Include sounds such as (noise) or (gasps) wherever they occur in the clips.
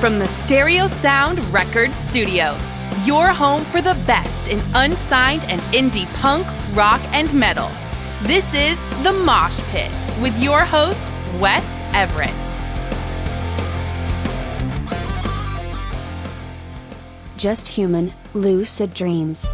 From the Stereo Sound Record Studios, your home for the best in unsigned and indie punk, rock, and metal. This is The Mosh Pit with your host, Wes Everett. Just Human, Lucid Dreams.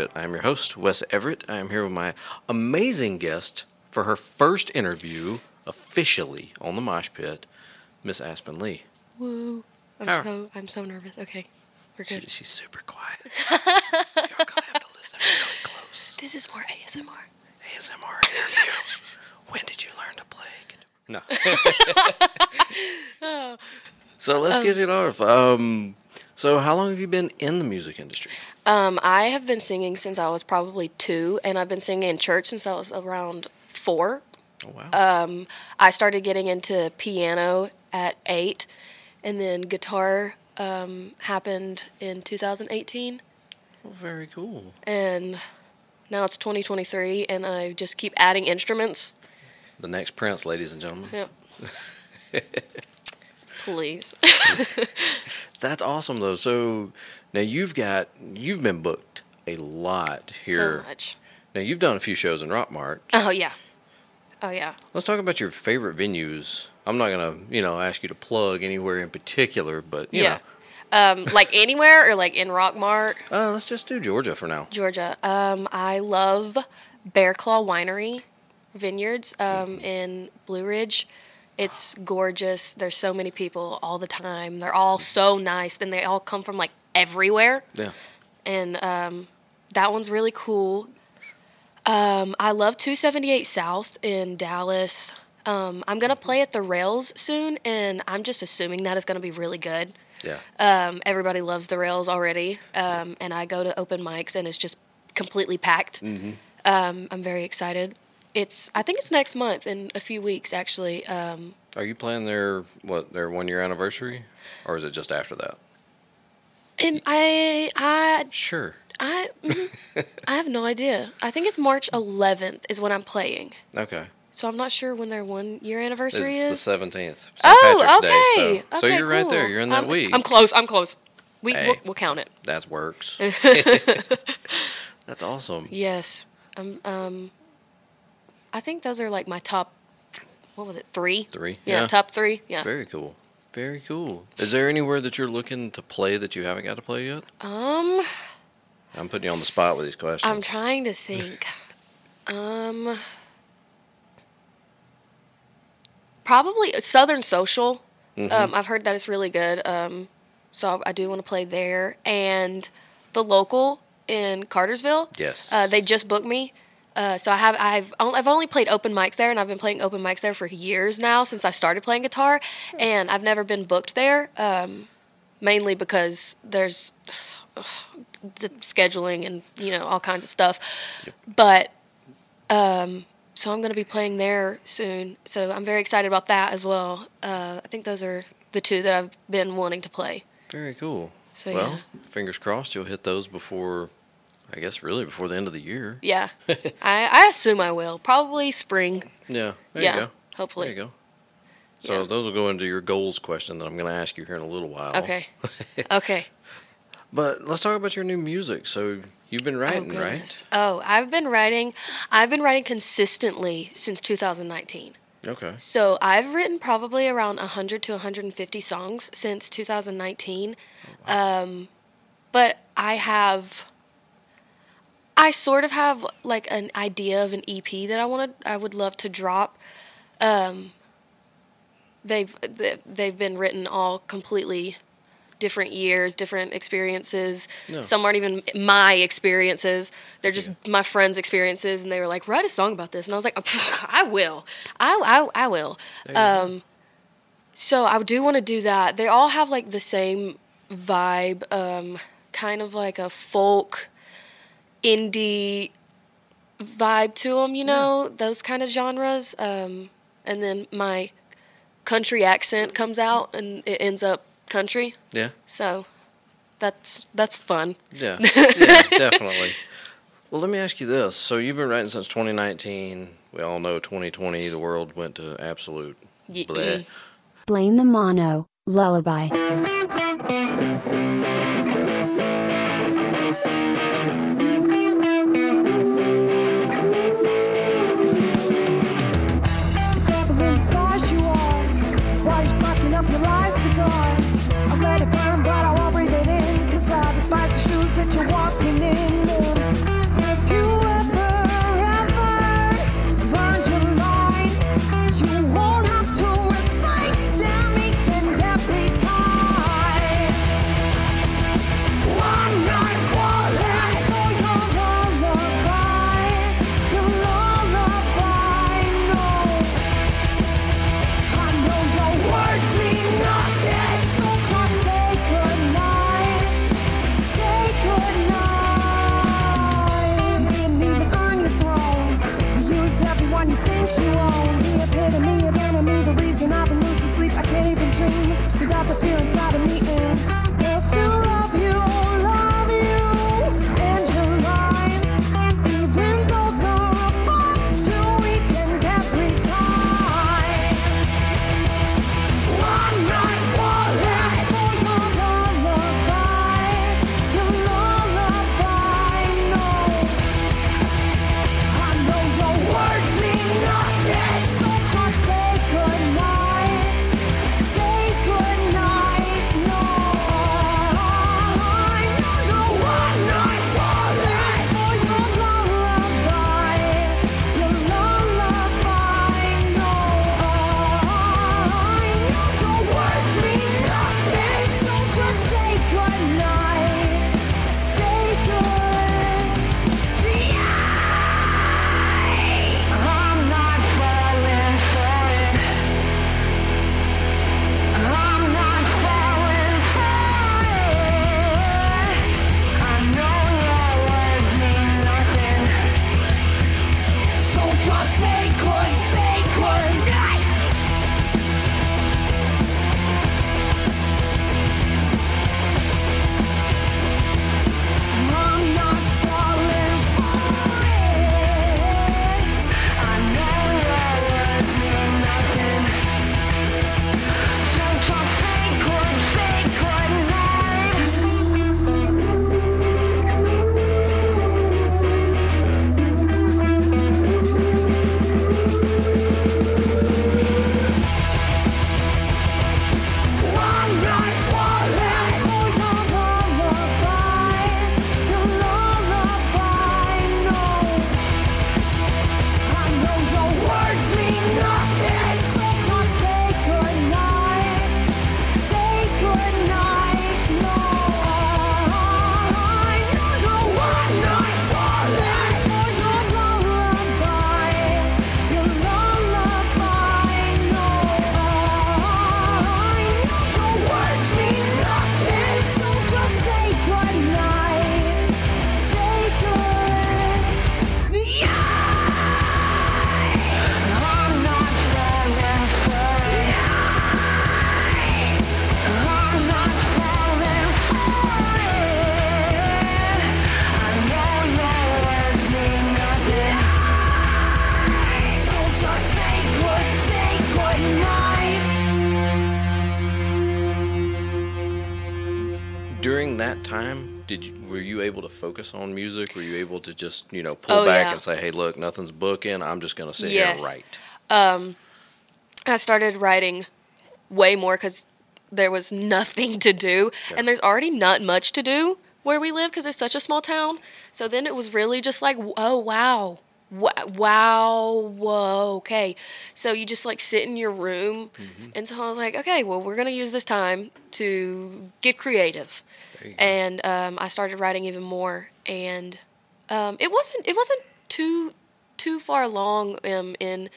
Pit. I am your host, Wes Everett. I am here with my amazing guest for her first interview officially on the Mosh Pit, Miss Aspen Lee. Woo! I'm How? so I'm so nervous. Okay, we're good. She, she's super quiet. (laughs) so you're gonna have to listen really close. This is more ASMR. ASMR interview. when did you learn to play? No. (laughs) oh. So let's um, get it off. Um, so how long have you been in the music industry? Um, I have been singing since I was probably two, and I've been singing in church since I was around four. Oh, wow. Um, I started getting into piano at eight, and then guitar um, happened in 2018. Well, very cool. And now it's 2023, and I just keep adding instruments. The next Prince, ladies and gentlemen. Yep. (laughs) Please. (laughs) That's awesome, though. So now you've got you've been booked a lot here. So much. Now you've done a few shows in Rockmart. Oh yeah. Oh yeah. Let's talk about your favorite venues. I'm not gonna, you know, ask you to plug anywhere in particular, but yeah. Um, like anywhere or like in Rockmart, Uh, let's just do Georgia for now. Georgia. Um, I love Bear Claw Winery Vineyards um, in Blue Ridge. It's gorgeous. There's so many people all the time. They're all so nice. Then they all come from like everywhere. Yeah. and um, that one's really cool. Um, I love 278 South in Dallas. Um, I'm gonna play at the Rails soon, and I'm just assuming that is gonna be really good. Yeah. Um, everybody loves the Rails already, um, and I go to open mics, and it's just completely packed. Um, I'm very excited. It's I think it's next month in a few weeks actually. Um, Are you playing their what their one year anniversary, or is it just after that? and I I Sure. I mm, (laughs) I have no idea. I think it's March 11th is when I'm playing. Okay. So I'm not sure when their one year anniversary is the is. seventeenth. oh, okay. Day, so, so you're right there. You're in that I'm, week. I'm close. I'm close. We Hey. we'll, we'll count it. That works. (laughs) (laughs) That's awesome. Yes. Um. Um. I think those are like my top. What was it? Three. Three. Yeah. Top three. Yeah. Very cool. Very cool. Is there anywhere that you're looking to play that you haven't got to play yet? Um. I'm putting you on the spot with these questions. I'm trying to think. (laughs) um. Probably Southern Social. Mm-hmm. Um, I've heard that it's really good. Um, so I do want to play there. And the local in Cartersville. Yes. Uh, they just booked me. Uh, so I have I've only, I've only played open mics there, and I've been playing open mics there for years now since I started playing guitar, and I've never been booked there, um, mainly because there's ugh, the scheduling and you know all kinds of stuff. But um, so I'm going to be playing there soon, so I'm very excited about that as well. Uh, I think those are the two that I've been wanting to play. Very cool. So, well, yeah. fingers crossed you'll hit those before, I guess, really before the end of the year. Yeah, (laughs) I, I assume I will. Probably spring. Yeah. There yeah, you go. hopefully. There you go. So Yeah. those will go into your goals question that I'm going to ask you here in a little while. Okay. (laughs) okay. But let's talk about your new music. So you've been Oh writing, right? Oh, I've been writing. I've been writing consistently since 2019. Okay. So I've written probably around 100 to 150 songs since 2019. Um, but I have. I sort of have like an idea of an EP that I want to. I would love to drop. Um, they've they- they've been written all completely different years, different experiences. Yeah. Some aren't even my experiences. They're just my friends' experiences, and they were like, "Write a song about this," and I was like, (laughs) "I will, I I, I will." Um, so I do want to do that. They all have like the same vibe, um, kind of like a folk, indie vibe to them. You know, those kind of genres. Um, and then my country accent comes out, and it ends up country. Yeah. So that's that's fun. Yeah. (laughs) yeah definitely. Well, let me ask you this. So you've been writing since 2019. We all know 2020, the world went to absolute bleh. mm. Blaine the Mono, lullaby. Focus on music? Were you able to just you know pull Oh, back yeah. and say, "Hey, look, nothing's booking. I'm just gonna sit Yes. here and write." Um, I started writing way more because there was nothing to do, and there's already not much to do where we live because it's such a small town. So then it was really just like, oh wow, wow, whoa, okay. So you just like sit in your room, and so I was like, okay, well we're gonna use this time to get creative, There you go. and um, I started writing even more, and um, it wasn't it wasn't too too far along um, in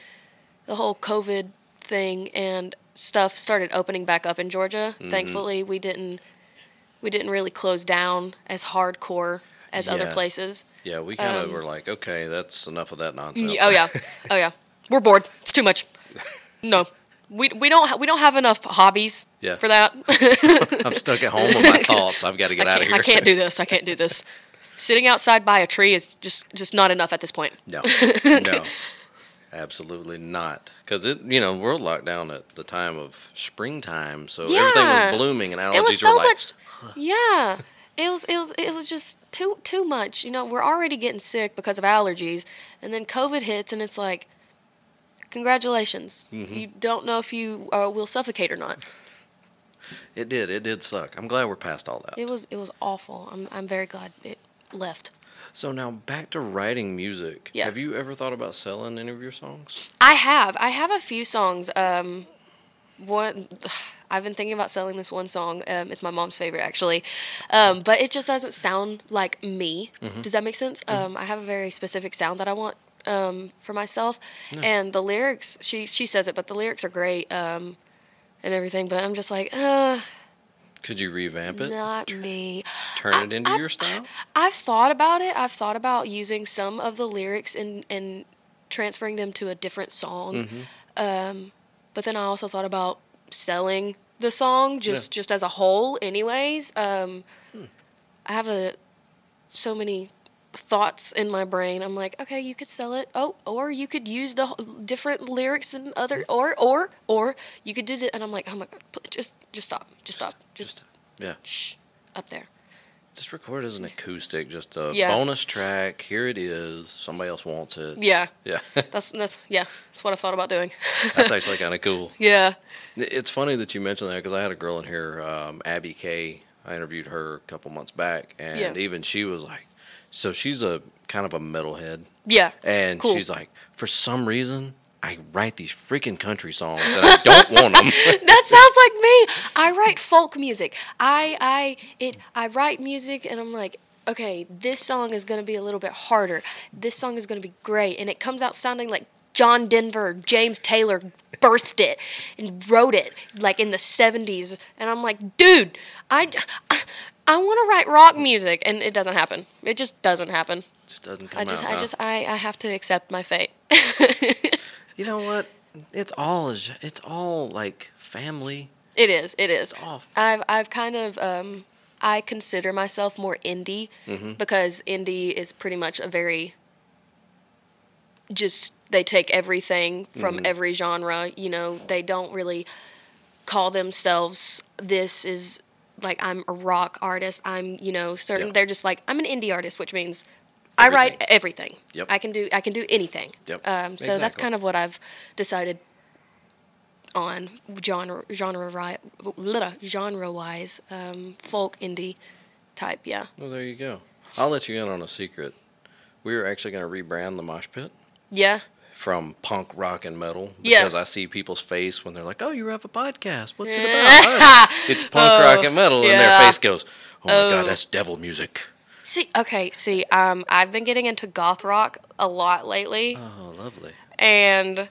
the whole COVID thing and stuff started opening back up in Georgia. Mm-hmm. Thankfully, we didn't we didn't really close down as hardcore as other places. Yeah, we kind of Um, were like, "Okay, that's enough of that nonsense." Y- Oh yeah, (laughs) oh yeah, we're bored. It's too much. No, we we don't ha- we don't have enough hobbies Yeah. for that. (laughs) I'm stuck at home with my thoughts. I've got to get out of here. I can't do this. I can't do this. (laughs) Sitting outside by a tree is just just not enough at this point. No, no, absolutely not. Because it, you know, we're locked down at the time of springtime, so everything was blooming and allergies it was were so like, much yeah it was it was it was just too too much you know we're already getting sick because of allergies and then covid hits and it's like congratulations Mm-hmm. you don't know if you uh, will suffocate or not It did. It did suck. I'm glad we're past all that. it was it was awful i'm i'm very glad it left So now back to writing music. Yeah. Have you ever thought about selling any of your songs? i have i have a few songs um one I've been thinking about selling this one song. Um, it's my mom's favorite, actually, um, but it just doesn't sound like me. Does that make sense? Um, I have a very specific sound that I want um, for myself, and the lyrics. She she says it, but the lyrics are great um, and everything. But I'm just like, uh, Could you revamp it? not me. Turn it into your style? I've thought about it. I've thought about using some of the lyrics and and transferring them to a different song. Um, but then I also thought about selling the song just just as a whole. Anyways, um, I have a so many thoughts in my brain. I'm like, okay, you could sell it. Oh, or you could use the different lyrics and other, or or or you could do that. And I'm like, oh my god, just just stop, just stop, just Yeah. shh, up there. Just record as an acoustic, just a Yeah. bonus track. Here it is. Somebody else wants it. Yeah. Yeah. (laughs) That's that's yeah. That's what I've thought about doing. That's actually kind of cool. (laughs) yeah. It's funny that you mentioned that because I had a girl in here, um, Abby Kay. I interviewed her a couple months back, and Yeah. even she was like, so she's a kind of a metalhead, Yeah. and Cool. she's like, for some reason, I write these freaking country songs and I don't want them. (laughs) that sounds like me. I write folk music. I I it I write music and I'm like, okay, this song is gonna be a little bit harder. This song is gonna be great, and it comes out sounding like John Denver, James Taylor birthed it and wrote it like in the 70s and I'm like, dude, I I want to write rock music and it doesn't happen. It just doesn't happen. just doesn't come I just out. I huh? just I I have to accept my fate. (laughs) you know what? It's all it's all like family. It is. It is. off. I've I've kind of um, I consider myself more indie Mm-hmm. because indie is pretty much a very just they take everything from Mm-hmm. every genre. You know, they don't really call themselves this is like I'm a rock artist. I'm you know certain. Yeah. They're just like I'm an indie artist, which means. I write everything. Yep. I can do I can do anything. Yep. Um, so that's kind of what I've decided on genre genre genre wise um, folk indie type yeah Well, there you go. I'll let you in on a secret. We are actually going to rebrand the Mosh Pit yeah from punk rock and metal Yeah. because I see people's face when they're like, "Oh, you have a podcast. What's it about?" "Oh, (laughs) it's punk rock and metal, and their face goes, "Oh my god, that's devil music." See okay see um, I've been getting into goth rock a lot lately Oh, lovely. and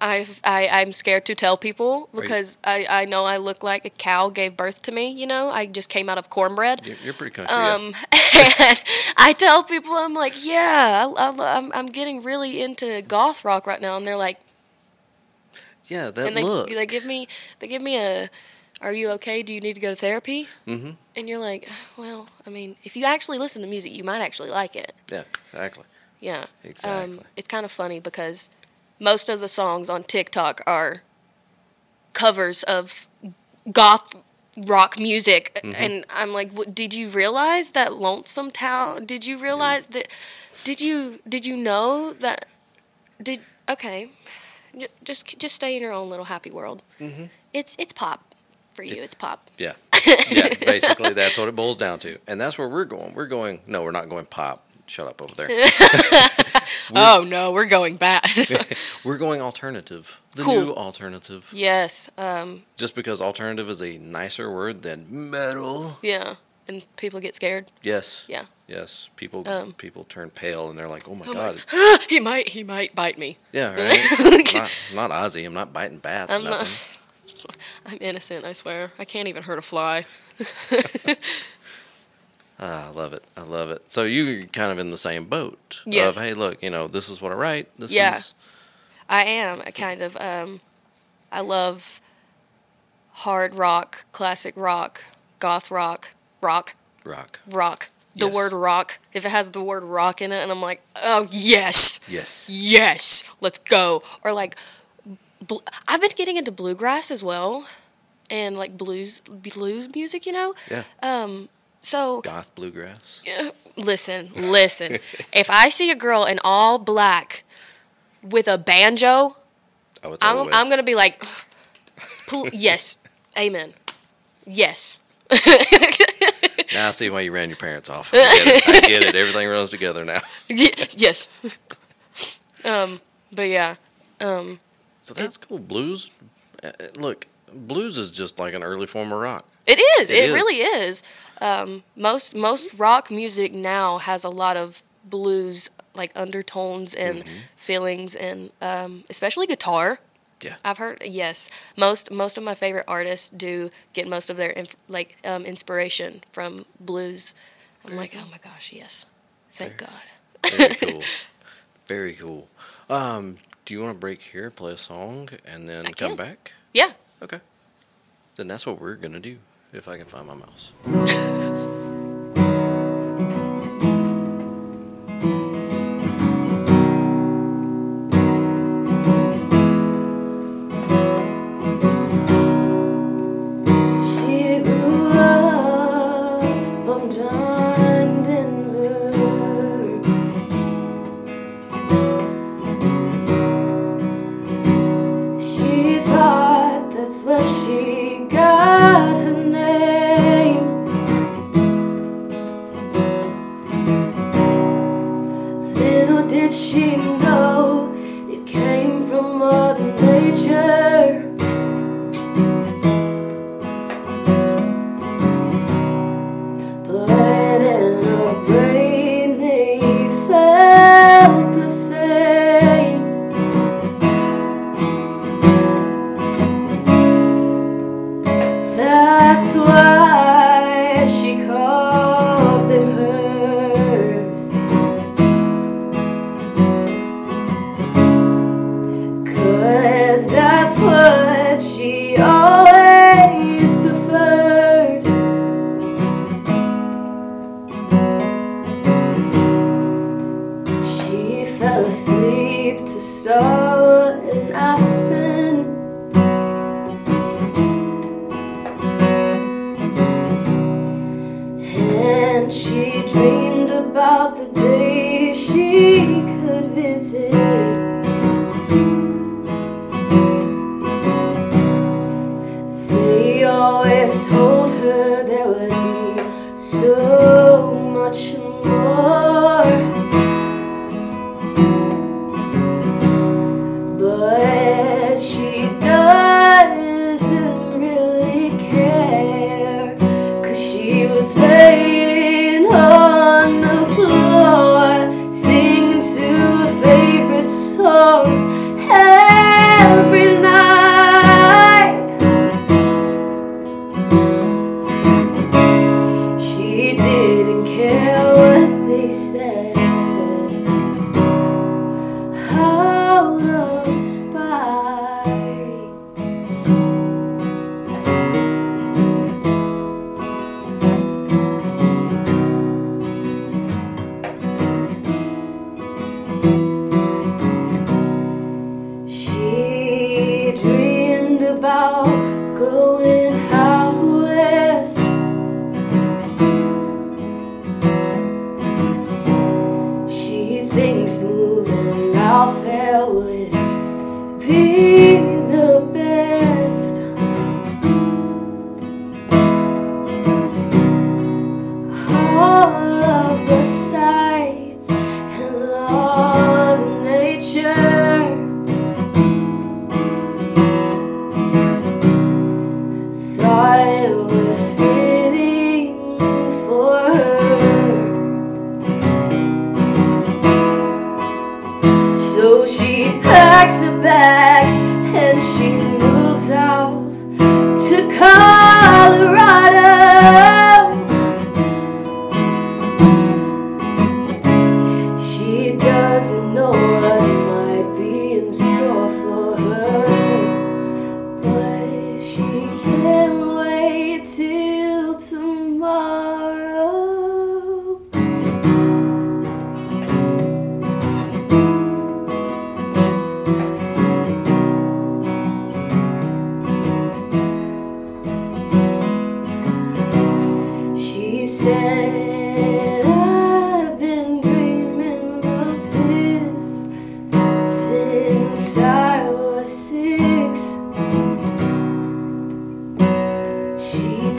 I've, I I'm scared to tell people you- because I, I know I look like a cow gave birth to me you know I just came out of cornbread You're, you're pretty country. yeah. Um, (laughs) and I tell people, I'm like, yeah, I, I, I'm, I'm getting really into goth rock right now, and they're like, Yeah, that and they, look. they give me, they give me a, "Are you okay? Do you need to go to therapy?" Mm-hmm. And you're like, "Well, I mean, if you actually listen to music, you might actually like it." Yeah, exactly. Yeah. Exactly. Um, it's kind of funny because most of the songs on TikTok are covers of goth rock music, Mm-hmm. and I'm like, what, did you realize that Lonesome Town? Did you realize that? Did you did you know that? Did okay, J- just just stay in your own little happy world. Mm-hmm. It's it's pop for you. It's pop. Yeah. (laughs) yeah, basically that's what it boils down to. And that's where we're going. We're going no, we're not going pop. Shut up over there. (laughs) Oh no, we're going back. (laughs) we're going alternative. The Cool. new alternative. yes. Um. Just because alternative is a nicer word than metal. Yeah. And people get scared. Yes. Yeah. Yes. People Um, people turn pale and they're like, "Oh my Oh my- god." (gasps) he might he might bite me. Yeah, right. not, not Ozzy. I'm not biting bats. I'm or not- nothing. (laughs) I'm innocent, I swear. I can't even hurt a fly. (laughs) Ah, I love it. I love it. So you're kind of in the same boat Yes. of, hey, look, you know, this is what I write. This Yeah. is I am a kind of um I love hard rock, classic rock, goth rock, rock, rock. rock. The Yes. word rock. If it has the word rock in it and I'm like, "Oh, yes. Yes. Yes. Let's go." Or like bl- I've been getting into bluegrass as well and like blues blues music, you know? Yeah. Um so Goth bluegrass. listen, listen. (laughs) if I see a girl in all black with a banjo, Oh, I'm. I'm gonna be like, "Pl- yes, amen, yes. (laughs) Now I see why you ran your parents off. I get it. I get it. Everything runs together now. (laughs) Yes. um, but yeah, um, So that's cool. Blues. uh, uh, Look, blues is just like an early form of rock. it is. It It, is. really is. Um, most most rock music now has a lot of blues like undertones and Mm-hmm. feelings, and um, especially guitar. Yeah. I've heard yes. Most most of my favorite artists do get most of their inf- like um, inspiration from blues. I'm like, oh my gosh, yes, thank God. Very (laughs) cool. Very cool. Um, do you want to break here, play a song, and then I come can. back? Yeah. Okay. Then that's what we're gonna do. If I can find my mouse. (laughs)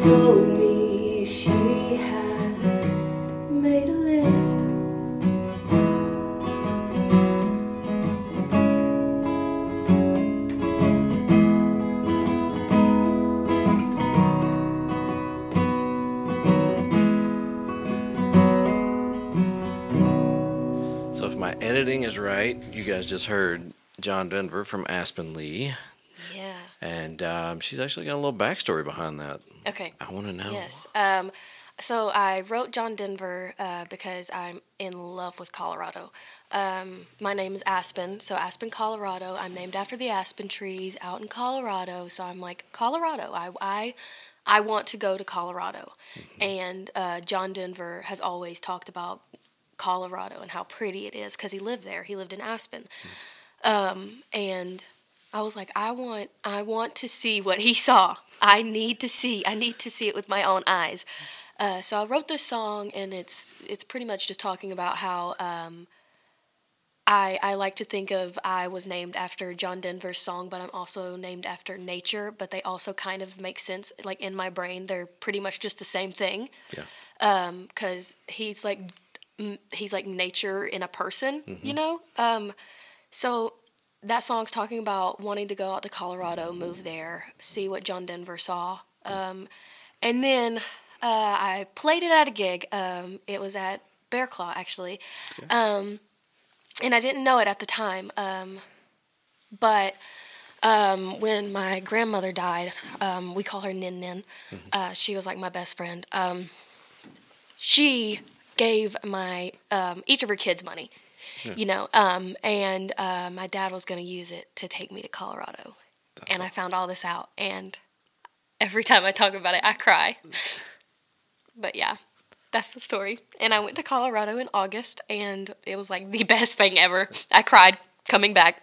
told me she had made a list. So if my editing is right, you guys just heard John Denver from Aspen Lee. And um, she's actually got a little backstory behind that. Okay. I want to know. Yes. Um, so I wrote John Denver uh, because I'm in love with Colorado. Um, my name is Aspen, so Aspen, Colorado. I'm named after the aspen trees out in Colorado. So I'm like Colorado. I I, I want to go to Colorado, and uh, John Denver has always talked about Colorado and how pretty it is because he lived there. He lived in Aspen, um, and I was like, I want, I want to see what he saw. I need to see. I need to see it with my own eyes. Uh, so I wrote this song, and it's it's pretty much just talking about how um, I I like to think of I was named after John Denver's song, but I'm also named after nature. But they also kind of make sense. Like in my brain, they're pretty much just the same thing Yeah. because he's like he's like nature in a person, you know. Um, so that song's talking about wanting to go out to Colorado, move there, see what John Denver saw, um, and then uh, I played it at a gig. Um, it was at Bear Claw actually, um, and I didn't know it at the time, um, but. Um, when my grandmother died, um, we call her Nin Nin. Uh, she was like my best friend. Um, she gave my um, each of her kids money, you know, um, and uh, my dad was going to use it to take me to Colorado, and I found all this out, and every time I talk about it, I cry. But yeah, that's the story. And I went to Colorado in August, and it was like the (laughs) best thing ever. I cried coming back.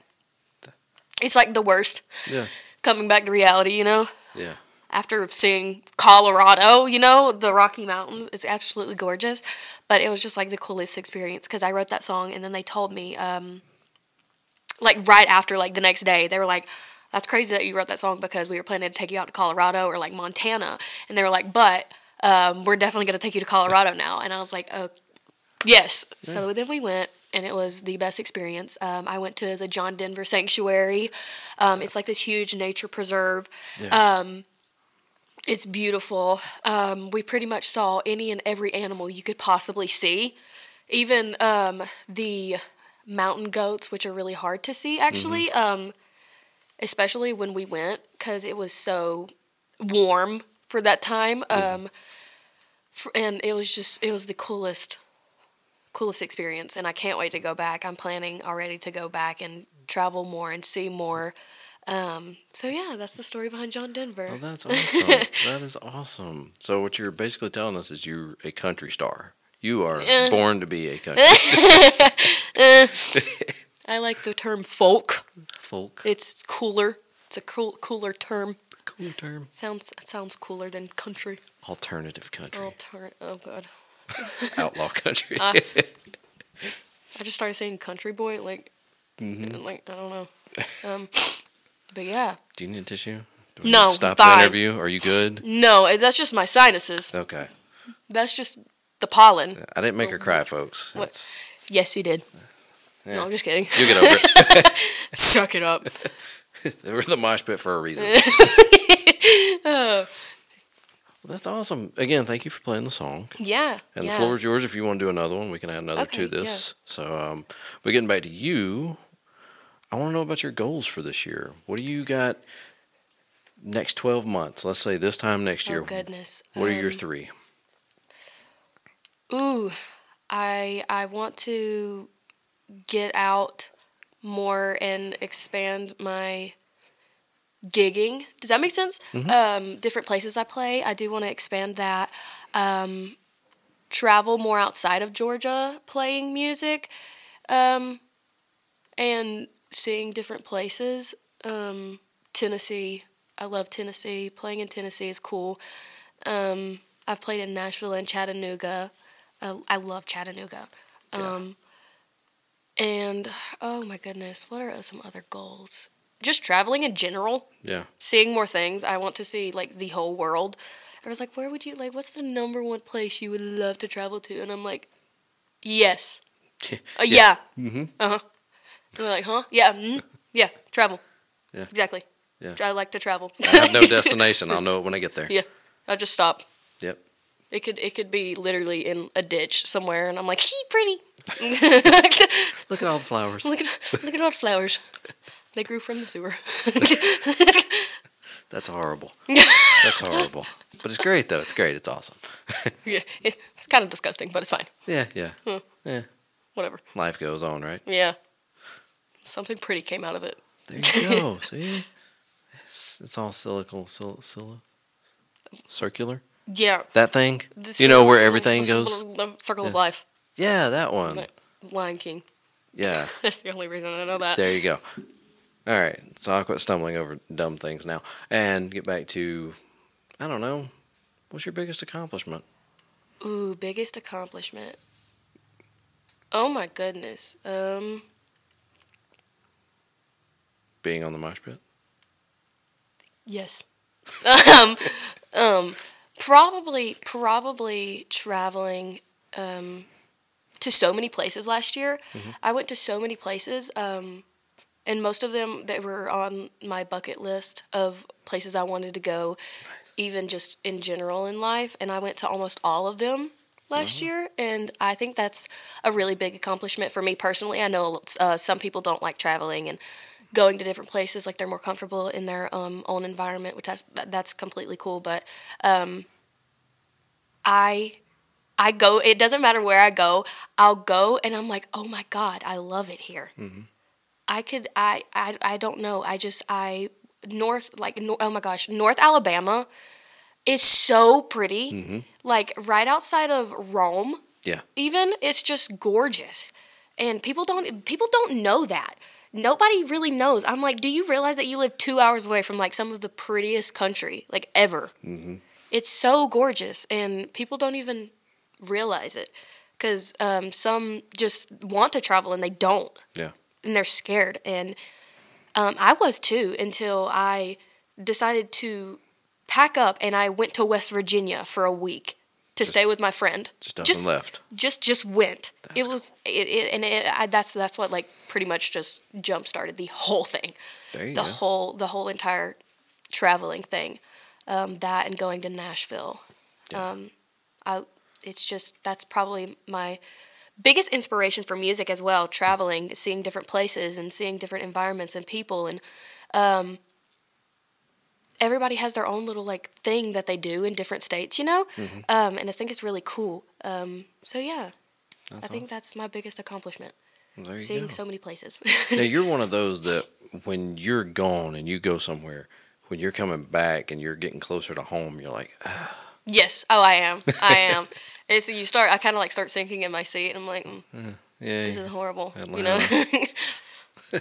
It's like the worst Yeah. coming back to reality, you know Yeah. After seeing Colorado, you know, the Rocky Mountains is absolutely gorgeous. But it was just like the coolest experience because I wrote that song and then they told me, um, like right after, like the next day, they were like, "That's crazy that you wrote that song because we were planning to take you out to Colorado or like Montana," and they were like, "But um, we're definitely gonna take you to Colorado (laughs) now." And I was like, "Oh, yes." So then we went. And it was the best experience. Um, I went to the John Denver Sanctuary. Um, it's like this huge nature preserve. Um, it's beautiful. Um, we pretty much saw any and every animal you could possibly see, even um, the mountain goats, which are really hard to see actually, um, especially when we went because it was so warm for that time. Um, f- and it was just, it was the coolest, coolest experience. And I can't wait to go back. I'm planning already to go back and travel more and see more. Um, so yeah, that's the story behind John Denver. Oh, that's awesome. (laughs) that is awesome. So what you're basically telling us is you're a country star. You are born to be a country (laughs) (laughs) I like the term folk. folk. It's cooler. It's a cool, cooler term. Cool term. Sounds sounds cooler than country. Alternative country. Alter- oh god. Outlaw country. I just started saying country boy like like I don't know. Um but yeah. Do you need a tissue? Do we No, Stop fine. the interview. Are you good? No, that's just my sinuses. Okay. That's just the pollen. I didn't make her cry, folks. What? That's- Yes, you did. yeah. No, I'm just kidding. You get over it. (laughs) Suck it up. (laughs) they were the mosh pit for a reason. (laughs) Oh. Well, that's awesome. Again, thank you for playing the song. Yeah. And yeah. the floor is yours if you want to do another one. We can add another Okay, to this. So, um, we're getting back to you, I want to know about your goals for this year. What do you got next 12 months? Let's say this time next year. Oh goodness. What are your Um, three? Ooh, I I want to get out more and expand my gigging. Does that make sense? Um, different places I play, I do want to expand that. Um, travel more outside of Georgia, playing music, um, and seeing different places. Um, Tennessee, I love Tennessee. Playing in Tennessee is cool. Um, I've played in Nashville and Chattanooga. Uh, I love Chattanooga. Um, And oh my goodness, what are some other goals? Just traveling in general, Yeah. seeing more things. I want to see like the whole world. I was like, where would you like? What's the number one place you would love to travel to? And I'm like, yes. (laughs) Uh, yeah. Mm-hmm. Uh huh. They're like, huh? Yeah. Mm, yeah. Travel. Yeah. Exactly. Yeah. I like to travel. I have no (laughs) destination. I'll know it when I get there. yeah. I just stop. Yep. It could it could be literally in a ditch somewhere, and I'm like, he pretty. (laughs) Look at all the flowers. look at look at all the flowers. They grew from the sewer. (laughs) That's horrible. That's horrible. But it's great though. It's great. It's awesome. yeah, it's kind of disgusting, but it's fine. Yeah, yeah. Yeah. Whatever. Life goes on, right? Yeah. Something pretty came out of it. There you go. (laughs) See? It's, it's all silical, sil, sil, circular. Yeah. That thing? This- You know where everything this- goes? The circle of life. Yeah, that one. Lion King. Yeah. (laughs) That's the only reason I know that. There you go. All right. So I'll quit stumbling over dumb things now and get back to, I don't know, what's your biggest accomplishment? Ooh, biggest accomplishment. Oh my goodness. Um, Being on the mosh pit? yes. (laughs) um, um, probably, probably traveling um, to so many places last year. I went to so many places, um, and most of them that were on my bucket list of places I wanted to go, even just in general in life. And I went to almost all of them last year, and I think that's a really big accomplishment for me personally. I know uh, some people don't like traveling and going to different places like they're more comfortable in their um, own environment which that's that, that's completely cool but um, i i go it doesn't matter where i go i'll go and i'm like oh my god i love it here. I could I, I i don't know i just i north like no, oh my gosh north alabama is so pretty. Like right outside of rome Yeah. even it's just gorgeous. And people don't people don't know that nobody really knows i'm like do you realize that you live two hours away from like some of the prettiest country like ever mm-hmm. it's so gorgeous and people don't even realize it because um, some just want to travel and they don't Yeah. and they're scared. And um, I was too until I decided to pack up and I went to West Virginia for a week to stay with my friend. Just and left. Just just went. it was it, it and it, I, that's that's what like pretty much just jump started the whole thing. The go. whole the whole entire traveling thing. Um, that and going to Nashville. Um, I it's just that's probably my biggest inspiration for music as well traveling seeing different places and seeing different environments and people and um, everybody has their own little like thing that they do in different states you know? Mm-hmm. um, and i think it's really cool. Um, so yeah. That's i think that's my biggest accomplishment. Well, you seeing go. so many places. Now (laughs) you're one of those that when you're gone and you go somewhere, when you're coming back and you're getting closer to home, you're like, "Ah, yes. Oh i am. I (laughs) am. It's you start i kind of like start sinking in my seat and i'm like mm, yeah, this is horrible you Atlanta. know (laughs)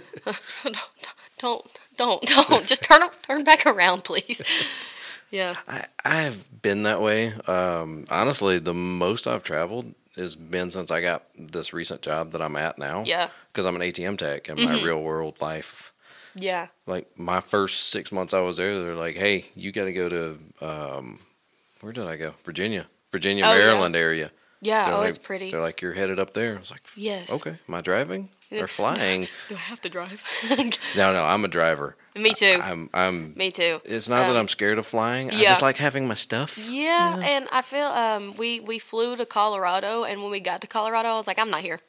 don't don't don't don't. just turn turn back around please (laughs) yeah I, I've been that way. Um, honestly, the most I've traveled has been since I got this recent job that I'm at now. Yeah. Because I'm an ATM tech in my real world life. yeah Like my first six months I was there, they're like, "Hey, you got to go to um, where did I go? Virginia, Virginia, Oh, yeah. Maryland area." yeah They're oh like, it's pretty They're like, "You're headed up there." I was like, yes "Okay, am I driving (laughs) or flying?" do i have to drive (laughs) no, no, I'm a driver. me too I'm, I'm. me too It's not that Um, I'm scared of flying. I just like having my stuff. Yeah, and I feel um we we flew to Colorado, and when we got to Colorado, I was like, I'm not here.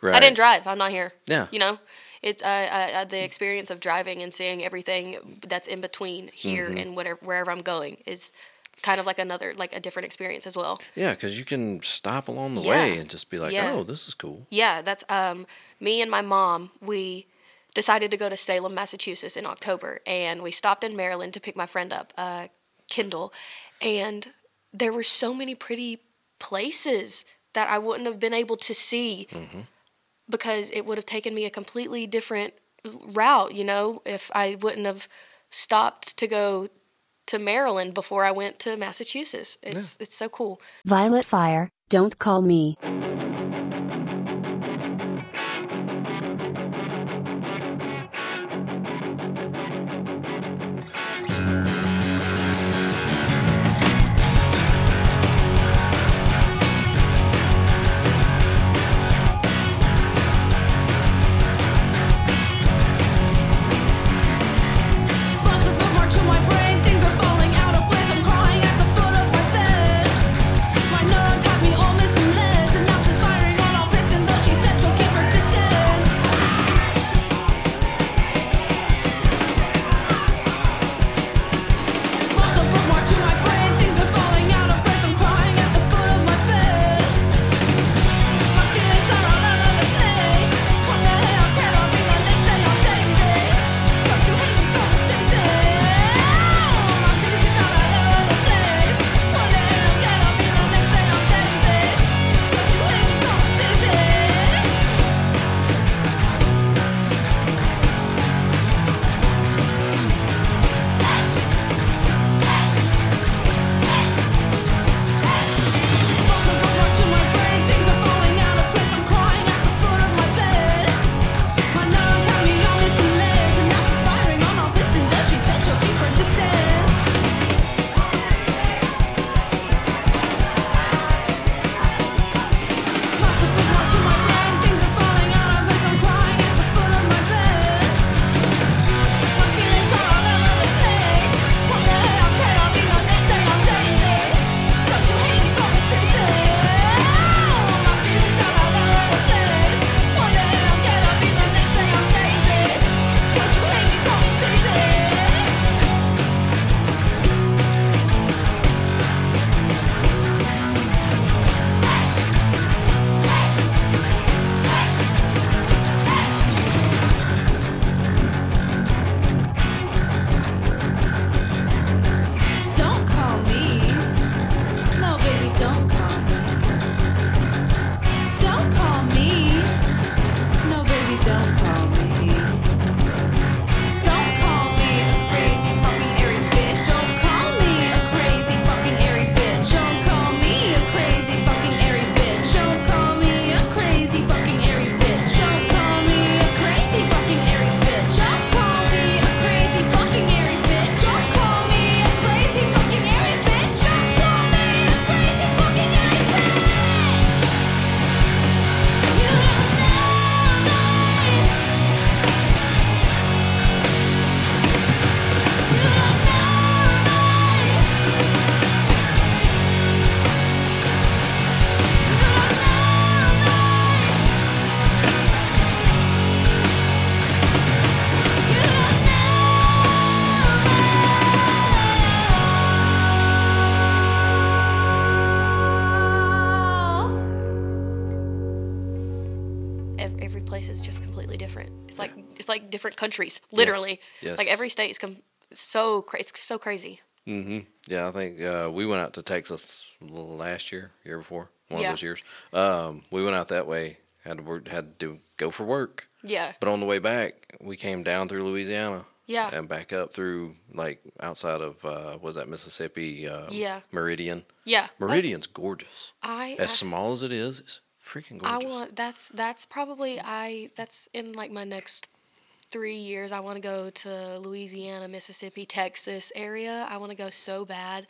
Right. I didn't drive. I'm not here. Yeah. You know, it's I, I, I the experience of driving and seeing everything that's in between here Mm-hmm. and whatever wherever I'm going is kind of like another like a different experience as well. Yeah, because you can stop along the Yeah. way and just be like, Yeah. "Oh, this is cool." Yeah, that's um me and my mom. We decided to go to Salem, Massachusetts in October, and we stopped in Maryland to pick my friend up, uh, Kendall, and there were so many pretty places that I wouldn't have been able to see because it would have taken me a completely different route. You know, if I wouldn't have stopped to go to Maryland before I went to Massachusetts. It's it's so cool. Violet Fire, Don't Call Me. Literally. Yes. Like every state is com- so crazy. It's so crazy. Yeah, I think uh, we went out to Texas last year, year before, one Yeah. of those years. Um, we went out that way. Had to work, had to do, go for work. Yeah. But on the way back, we came down through Louisiana. Yeah. And back up through like outside of uh, was that Mississippi? Um, Yeah. Meridian. Yeah. Meridian's gorgeous. I As I- small as it is, it's freaking gorgeous. I want that's that's probably I that's in like my next three years. I want to go to Louisiana, Mississippi, Texas area. I want to go so bad.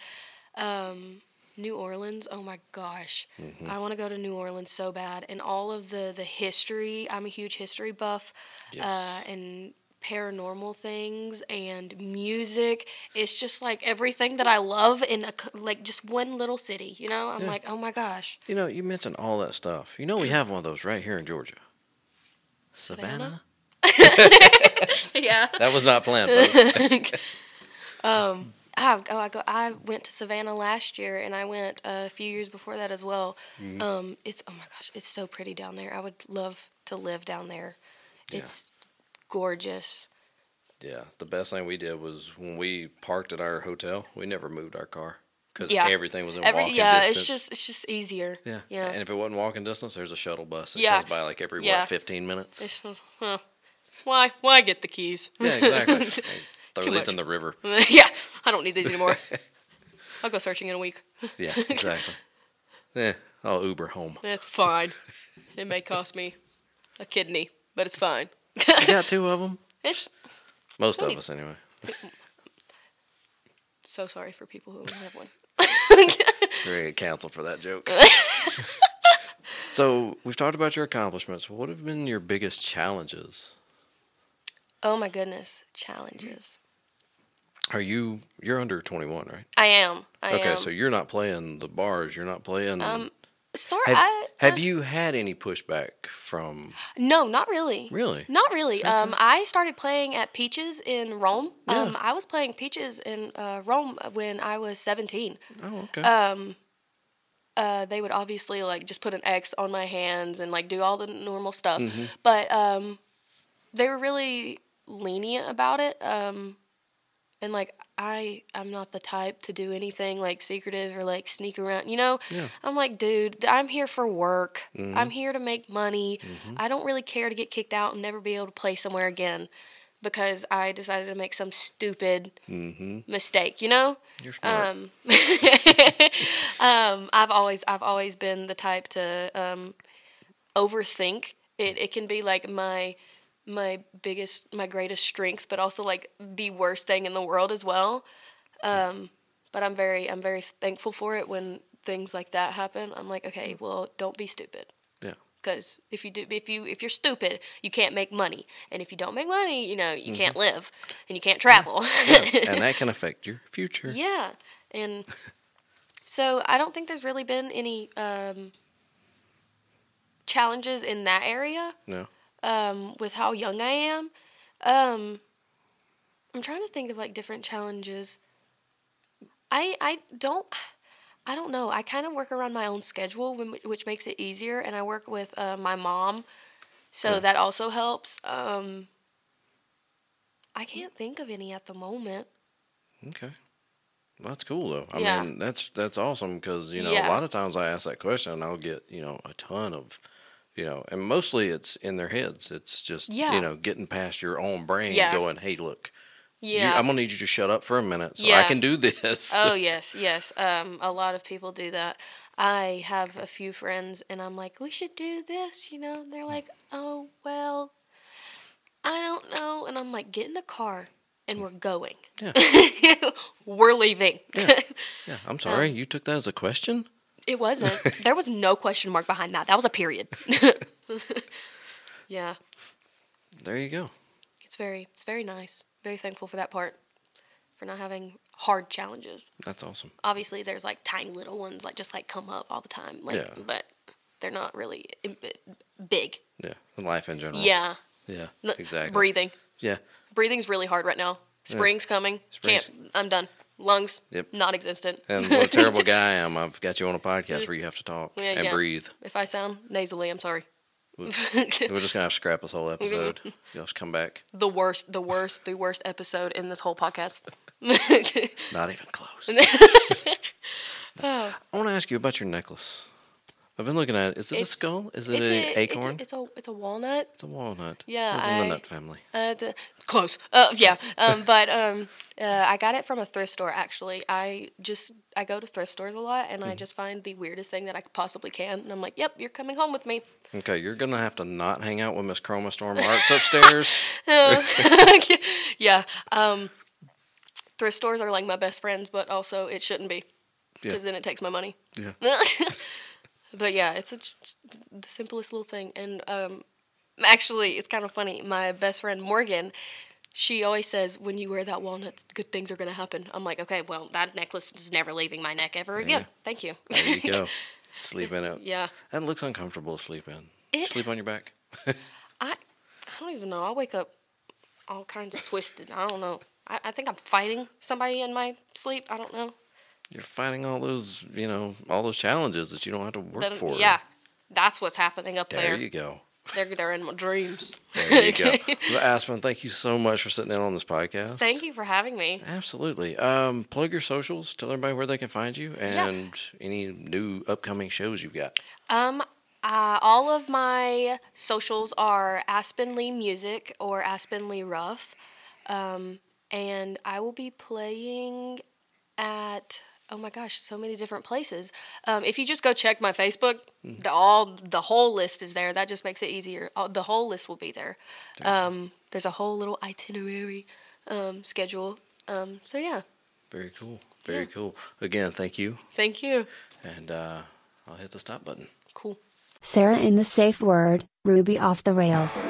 Um, New Orleans. Oh my gosh, Mm-hmm. I want to go to New Orleans so bad. And all of the the history. I'm a huge history buff. Yes. Uh, and paranormal things and music. It's just like everything that I love in a like just one little city. You know, I'm like, oh my gosh. You know, you mentioned all that stuff. You know, we have one of those right here in Georgia. Savannah. (laughs) yeah. That was not planned, folks. (laughs) I've, oh, I go. I went to Savannah last year, and I went a few years before that as well. Mm-hmm. Um, it's oh my gosh, it's so pretty down there. I would love to live down there. It's gorgeous. yeah, the best thing we did was when we parked at our hotel. We never moved our car because Yeah. everything was in Every walking yeah, distance. it's just it's just easier. yeah, yeah. And if it wasn't walking distance, there's a shuttle bus that Yeah. comes by like every Yeah. what fifteen minutes. It's just, huh. Why why get the keys? yeah, exactly. (laughs) Throw Too these much. in the river. (laughs) yeah, I don't need these anymore. (laughs) I'll go searching in a week. Yeah, exactly. yeah, I'll Uber home. It's fine. It may cost me a kidney, but it's fine. You got two of them? It's Most of Plenty. us, anyway. so sorry for people who only have one. We're gonna get canceled for that joke. so we've talked about your accomplishments. What have been your biggest challenges? Oh my goodness, challenges. Are you you're under twenty one, right? I am. I okay, am. so you're not playing the bars. You're not playing. Um, sort. have I, have I- you had any pushback from? No, not really. Really? Not really. Um, I started playing at Peaches in Rome. Yeah. Um, I was playing Peaches in uh, Rome when I was 17. Oh, okay. Um, uh, they would obviously like just put an X on my hands and like do all the normal stuff, Mm-hmm. but um, they were really lenient about it. Um, and like I, I'm not the type to do anything like secretive or like sneak around. You know, Yeah. I'm like, dude, I'm here for work. Mhm. I'm here to make money. Mm-hmm. I don't really care to get kicked out and never be able to play somewhere again because I decided to make some stupid mm-hmm. mistake. You know. You're smart. Um, (laughs) um, I've always I've always been the type to um, overthink. It it can be like my my biggest my greatest strength, but also like the worst thing in the world as well. Um, but I'm very I'm very thankful for it when things like that happen. I'm like, okay, well, don't be stupid. Yeah. Because if you do, if you if you're stupid, you can't make money, and if you don't make money, you know you can't live, and you can't travel. Yeah, (laughs) and that can affect your future. Yeah, and so I don't think there's really been any um, challenges in that area No. Um, with how young I am. Um, I'm trying to think of like different challenges. I I don't I don't know. I kind of work around my own schedule, which makes it easier, and I work with uh, my mom, so Yeah. that also helps. Um, I can't think of any at the moment. Okay. Well, that's cool though. I Yeah. mean, that's that's awesome because you know Yeah. a lot of times I ask that question and I'll get you know a ton of, you know, and mostly it's in their heads. It's just Yeah. you know getting past your own brain, Yeah. going, hey, look, you- I'm gonna need you to shut up for a minute so I can do this. Oh yes, yes. Um, a lot of people do that. I have a few friends, and I'm like, we should do this. You know, they're like, oh well, I don't know, and I'm like, get in the car, and we're going. Yeah. (laughs) we're leaving. yeah, I'm (laughs) sorry, you took that as a question. It wasn't. (laughs) There was no question mark behind that. That was a period. (laughs) yeah, There you go. it's very, it's very nice. Very thankful for that part, for not having hard challenges. That's awesome. obviously there's like tiny little ones like just like come up all the time like Yeah. but they're not really im- big Yeah, life in general. yeah Yeah. Exactly. breathing Yeah. breathing's really hard right now spring's coming Springs. can't i'm done lungs Yep. non-existent And what a terrible (laughs) guy I am. I've got you on a podcast where you have to talk Yeah, and yeah. breathe. if i sound nasally i'm sorry We're just gonna have to scrap this whole episode. (laughs) You'll have to come back. the worst the worst the worst episode in this whole podcast Not even close. (laughs) Oh. I want to ask you about your necklace. I've been looking at it. Is it a skull? Is it it's a, a, acorn? It's a, it's a it's a walnut It's a walnut. Yeah, It's in the nut family. Uh, d- close. Uh, yeah. Um, (laughs) but um, uh, I got it from a thrift store. Actually, I just I go to thrift stores a lot, and I just find the weirdest thing that I possibly can, and I'm like, "Yep, you're coming home with me." Okay, you're gonna have to not hang out with Miss Chroma Storm Arts upstairs. (laughs) yeah. Um, thrift stores are like my best friends, but also it shouldn't be, Yeah. because then it takes my money. Yeah. (laughs) but yeah, it's a, the simplest little thing, and um, actually, it's kind of funny. My best friend Morgan. She always says, when you wear that walnut, good things are going to happen. I'm like, okay, well, that necklace is never leaving my neck ever again. Yeah. Thank you. There you go. (laughs) Sleep in it. yeah. That looks uncomfortable to sleep in. It- sleep on your back. I, I don't even know. I wake up all kinds of twisted. I don't know. I, I think I'm fighting somebody in my sleep. I don't know. You're fighting all those, you know, all those challenges that you don't have to work Then- for. Yeah. That's what's happening up There there. you go. They're, they're in my dreams. There you go. (laughs) Aspen, thank you so much for sitting in on this podcast. Thank you for having me. Absolutely. Um, plug your socials. Tell everybody where they can find you Yeah. and any new upcoming shows you've got. Um, uh, all of my socials are Aspen Lee Music or Aspen Lee Ruff. Um, and I will be playing at oh my gosh, so many different places. Um, if you just go check my Facebook, the all the whole list is there. That just makes it easier. All, the whole list will be there. Um, there's a whole little itinerary um, schedule. Um, so yeah, Very cool. Very Yeah. cool. Again, thank you. thank you. And uh, I'll hit the stop button. Cool. Sarah and the Safe Word, Ruby off the rails.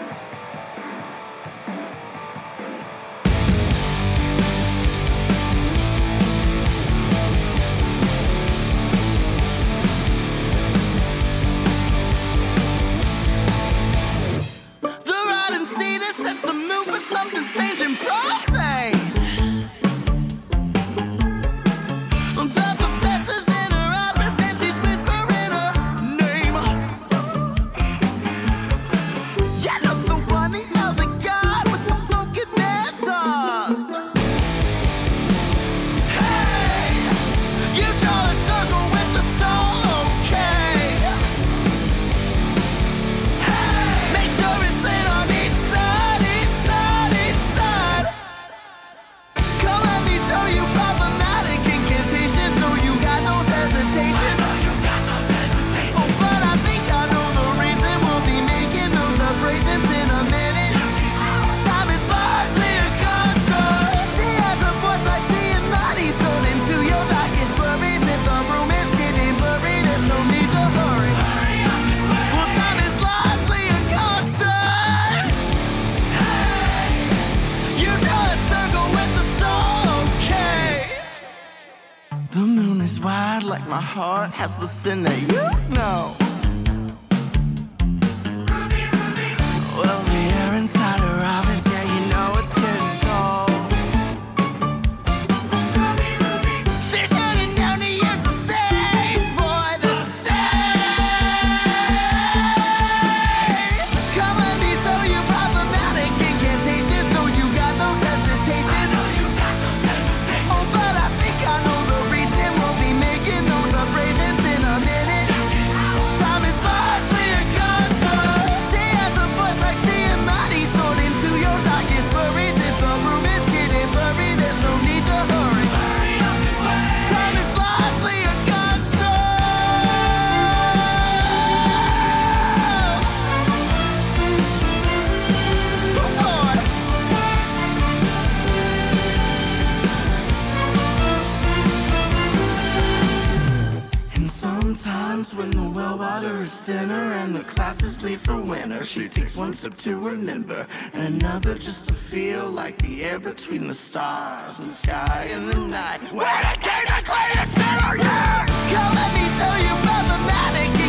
My heart has the sin that you know. For winter, she takes one sip to remember and another just to feel like the air between the stars and sky and the night. Where the king to clean its center, yeah! Come let me show you problematic